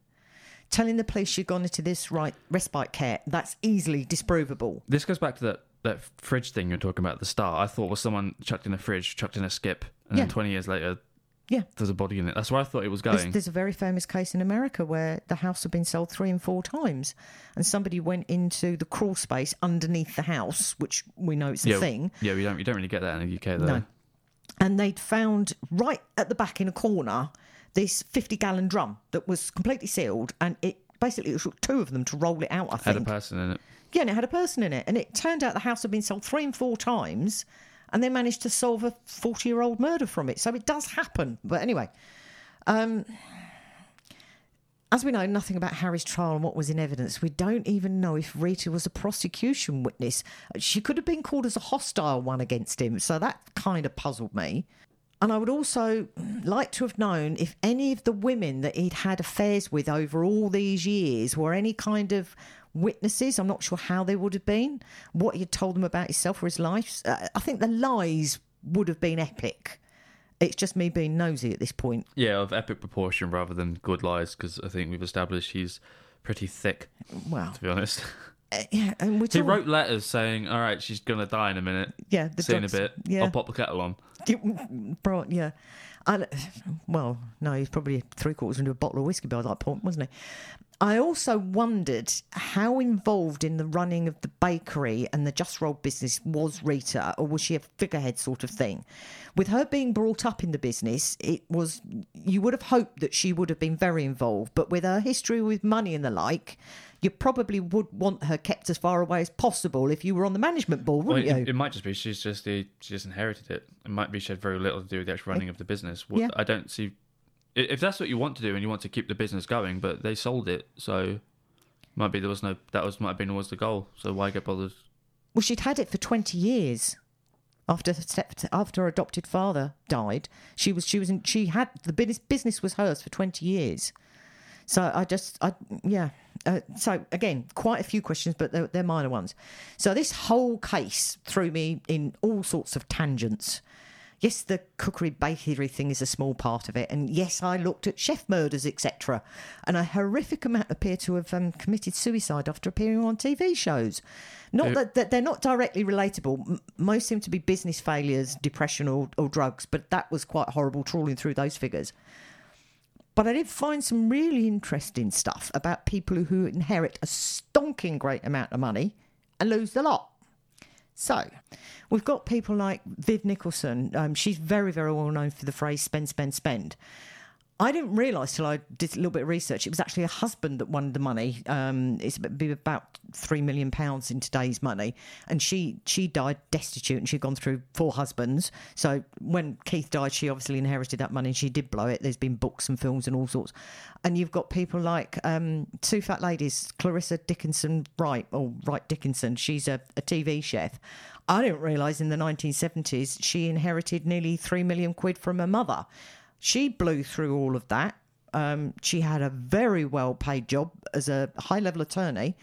Telling the police you've gone into this right respite care, that's easily disprovable. This goes back to that, that fridge thing you were talking about at the start. I thought was someone chucked in a fridge, chucked in a skip, and Yeah. then 20 years later Yeah. there's a body in it. That's where I thought it was There's, going. there's a very famous case in America where the house had been sold three and four times, and somebody went into the crawl space underneath the house, which we know it's a yeah, thing, yeah, we don't you don't really get that in the UK though. No. and they'd found right at the back in a corner this 50 gallon drum that was completely sealed, and it basically it took two of them to roll it out. I Had a think. person in it. Yeah, and it had a person in it, and it turned out the house had been sold three and four times, and they managed to solve a forty-year-old murder from it. So it does happen. But anyway, um, as we know nothing about Harry's trial and what was in evidence, we don't even know if Rita was a prosecution witness. She could have been called as a hostile one against him, so that kind of puzzled me. And I would also like to have known if any of the women that he'd had affairs with over all these years were any kind of witnesses. I'm not sure how they would have been, what he'd told them about himself or his life. Uh, I think the lies would have been epic. It's just me being nosy at this point. Yeah, of epic proportion rather than good lies, because I think we've established he's pretty thick, Well, to be honest. uh, yeah, and we're he wrote letters saying, "All right, she's gonna die in a minute. yeah, the See in a bit. Yeah, I'll pop the kettle on." Bro, yeah. I, well, no, he's probably three quarters into a bottle of whiskey by that point, wasn't he? I also wondered how involved in the running of the bakery and the Jus-Rol business was Rita, or was she a figurehead sort of thing? With her being brought up in the business, it was you would have hoped that she would have been very involved, but with her history with money and the like, you probably would want her kept as far away as possible if you were on the management board, wouldn't it, you? it might just be she's just the, she just inherited it. It might be she had very little to do with the actual running of the business. Yeah. I don't see if that's what you want to do and you want to keep the business going, but they sold it, so might be there was no that was might have been was the goal. So why get bothered? Well, she'd had it for twenty years. After after her adopted father died, she was she was in, she had the business business was hers for twenty years. So I just I yeah. Uh, so again, quite a few questions, but they're, they're minor ones. So this whole case threw me in all sorts of tangents. Yes, the cookery bakery thing is a small part of it, and yes, I looked at chef murders, etc. And a horrific amount appear to have um, committed suicide after appearing on TV shows. Not that, that they're not directly relatable. M- most seem to be business failures, depression, or, or drugs, but that was quite horrible trawling through those figures. But I did find some really interesting stuff about people who inherit a stonking great amount of money and lose the lot. So, we've got people like Viv Nicholson. Um, she's very, very well known for the phrase spend, spend, spend. I didn't realise till I did a little bit of research. It was actually a husband that won the money. Um, it's be about three million pounds in today's money, and she she died destitute, and she'd gone through four husbands. So when Keith died, she obviously inherited that money, and she did blow it. There's been books and films and all sorts, and you've got people like um, two fat ladies, Clarissa Dickinson Wright or Wright Dickinson. She's a, a TV chef. I didn't realise in the 1970s she inherited nearly three million quid from her mother. She blew through all of that. Um, she had a very well paid job as a high level attorney.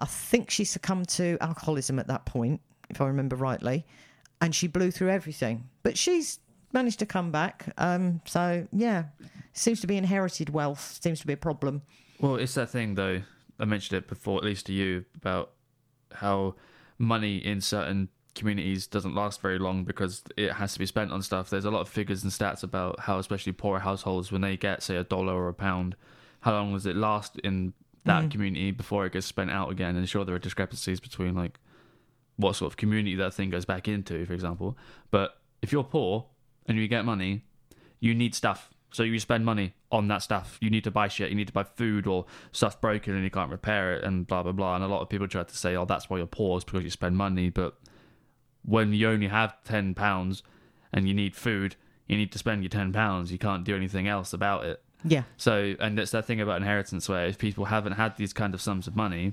I think she succumbed to alcoholism at that point, if I remember rightly, and she blew through everything. But she's managed to come back. Um, so, yeah, seems to be inherited wealth, seems to be a problem. Well, it's that thing though. I mentioned it before, at least to you, about how money in certain communities doesn't last very long because it has to be spent on stuff. There's a lot of figures and stats about how, especially poorer households, when they get say a dollar or a pound, how long does it last in that mm. community before it gets spent out again? And sure, there are discrepancies between like what sort of community that thing goes back into, for example. But if you're poor and you get money, you need stuff. So you spend money on that stuff. You need to buy shit. You need to buy food or stuff broken and you can't repair it and blah blah blah. And a lot of people try to say, "Oh, that's why you're poor, is because you spend money." But when you only have ten pounds and you need food, you need to spend your ten pounds. You can't do anything else about it. Yeah. So, and it's that thing about inheritance where if people haven't had these kind of sums of money,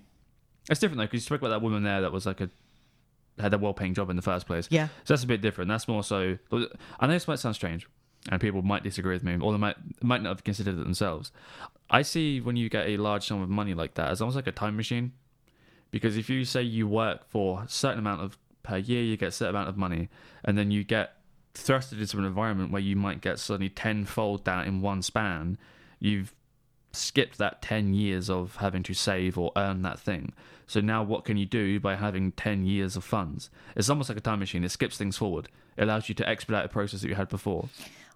it's different though because you spoke about that woman there that was like a had a well-paying job in the first place. Yeah. So that's a bit different. That's more so. I know this might sound strange, and people might disagree with me, or they might might not have considered it themselves. I see when you get a large sum of money like that as almost like a time machine, because if you say you work for a certain amount of per year, you get a certain amount of money, and then you get thrusted into an environment where you might get suddenly tenfold that in one span, you've skipped that 10 years of having to save or earn that thing. So now what can you do by having 10 years of funds? It's almost like a time machine. It skips things forward. It allows you to expedite a process that you had before.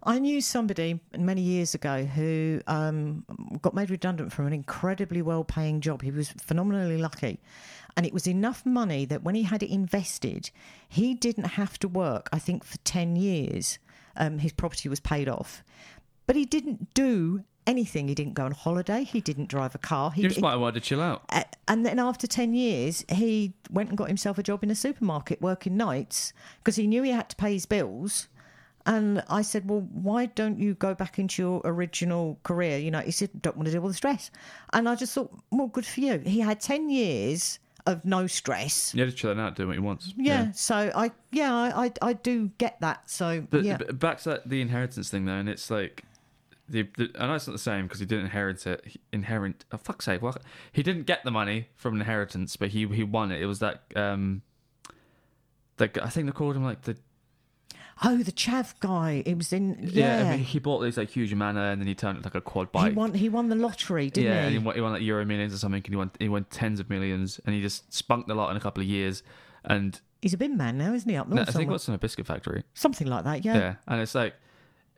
I knew somebody many years ago who um, got made redundant from an incredibly well paying job. He was phenomenally lucky. And it was enough money that when he had it invested, he didn't have to work, I think, for 10 years. Um, his property was paid off. But he didn't do anything. He didn't go on holiday. He didn't drive a car. He, just might have wanted to chill out. uh, and then after 10 years, he went and got himself a job in a supermarket working nights because he knew he had to pay his bills. And I said, Well, why don't you go back into your original career? You know, he said, Don't want to deal with the stress. And I just thought, Well, good for you. He had 10 years of no stress. Yeah, just chilling out, doing what he wants. Yeah. So I, yeah, I, I, I do get that. So, But, yeah. but back to that, the inheritance thing though, and it's like the, the I know it's not the same because he didn't inherit it. He inherent, oh fuck's sake, what? He didn't get the money from an inheritance, but he he won it. It was that um, that I think they called him like the oh, the Chav guy. It was in, yeah. yeah. I mean, he bought this like huge manor and then he turned it like a quad bike. he, won, he won the lottery, didn't yeah, he? and he won, he won like Euro Millions or something, and he won he won tens of millions, and he just spunked a lot in a couple of years. And He's a bin man now, isn't he? Up no, north I think what's in a biscuit factory. Something like that, yeah. Yeah, and it's like,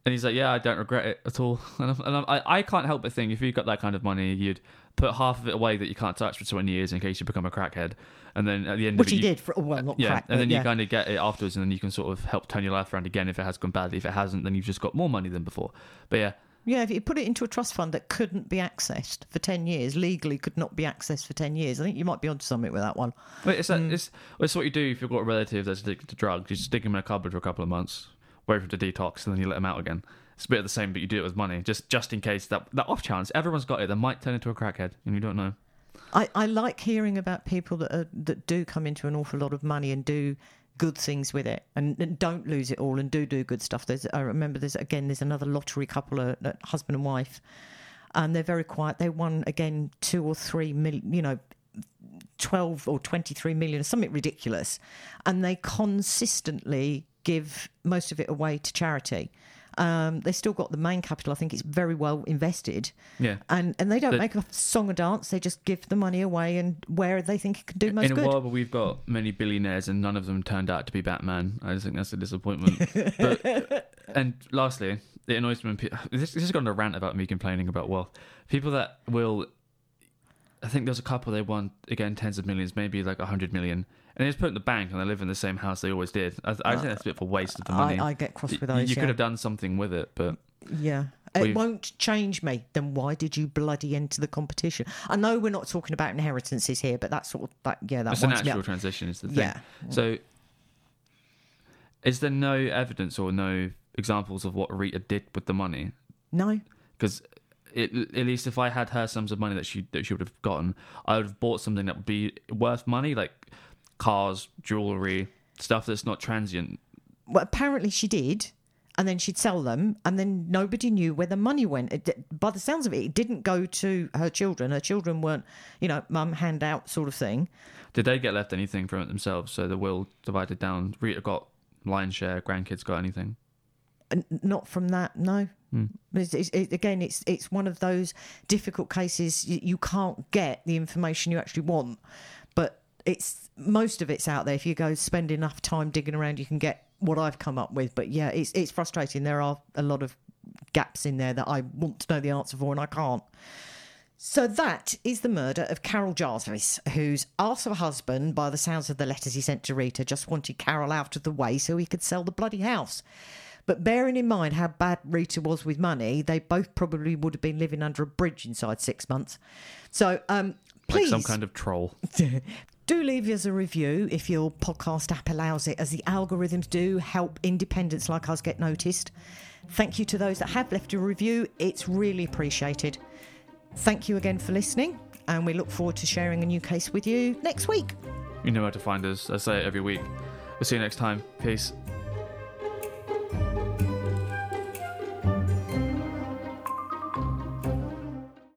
and he's like, yeah, I don't regret it at all. And, I'm, and I'm, I, I can't help but think if you've got that kind of money, you'd put half of it away that you can't touch for 20 years in case you become a crackhead, and then at the end Which of it, he you, did for well, not yeah, crack, and then but you yeah. kind of get it afterwards, and then you can sort of help turn your life around again if it has gone badly. If it hasn't, then you've just got more money than before. But yeah, yeah, if you put it into a trust fund that couldn't be accessed for ten years, legally could not be accessed for ten years, I think you might be onto something with that one. But it's, that Mm. it's it's what you do if you've got a relative that's addicted to drugs. You stick him in a cupboard for a couple of months, wait for him to detox, and then you let him out again. It's a bit of the same, but you do it with money, just just in case that that off chance everyone's got it, they might turn into a crackhead, and you don't know. I, I like hearing about people that are, that do come into an awful lot of money and do good things with it and, and don't lose it all and do do good stuff. There's I remember there's again there's another lottery couple, uh, a, a husband and wife, and they're very quiet. They won again two or three million, you know, 12 or 23 million, something ridiculous. And they consistently give most of it away to charity. Um, they still got the main capital. I think it's very well invested. Yeah. And and they don't The- make a song and dance. They just give the money away and where they think it can do most in a good. world where we've got many billionaires and none of them turned out to be Batman, I just think that's a disappointment. but, and lastly, it annoys me when people. This, this has gone on a rant about me complaining about wealth. People that will. I think there's a couple they won again tens of millions, maybe like a hundred million, and they just put in the bank and they live in the same house they always did. I, I think uh, that's a bit of a waste of the money. I, I get cross with you, those. you yeah. could have done something with it, but Yeah. It We've- won't change me. Then why did you bloody enter the competition? I know we're not talking about inheritances here, but that's sort of that. Yeah, that's a winds me natural transition. Is the thing. Yeah. So, is there no evidence or no examples of what Rita did with the money? No, because at least if I had her sums of money that she that she would have gotten, I would have bought something that would be worth money, like cars, jewelry, stuff that's not transient. well, apparently she did, and then she'd sell them, and then nobody knew where the money went. It, by the sounds of it, it didn't go to her children. Her children weren't, you know, mum handout sort of thing. Did they get left anything from it themselves? So the will divided down. Rita got lion's share. Grandkids got anything? N- not from that no Hmm. it's, it's, it, again it's it's one of those difficult cases you, you can't get the information you actually want but it's most of it's out there if you go spend enough time digging around you can get what i've come up with but yeah it's it's frustrating there are a lot of gaps in there that i want to know the answer for and i can't so that is the murder of Carol Jarvis, whose arse husband, by the sounds of the letters he sent to Rita, just wanted Carol out of the way so he could sell the bloody house. But bearing in mind how bad Rita was with money, they both probably would have been living under a bridge inside six months. So, um, please Like some kind of troll. do leave us a review if your podcast app allows it, as the algorithms do help independents like us get noticed. Thank you to those that have left a review, it's really appreciated. Thank you again for listening, and we look forward to sharing a new case with you next week. You know where to find us. I say it every week. We'll see you next time. Peace.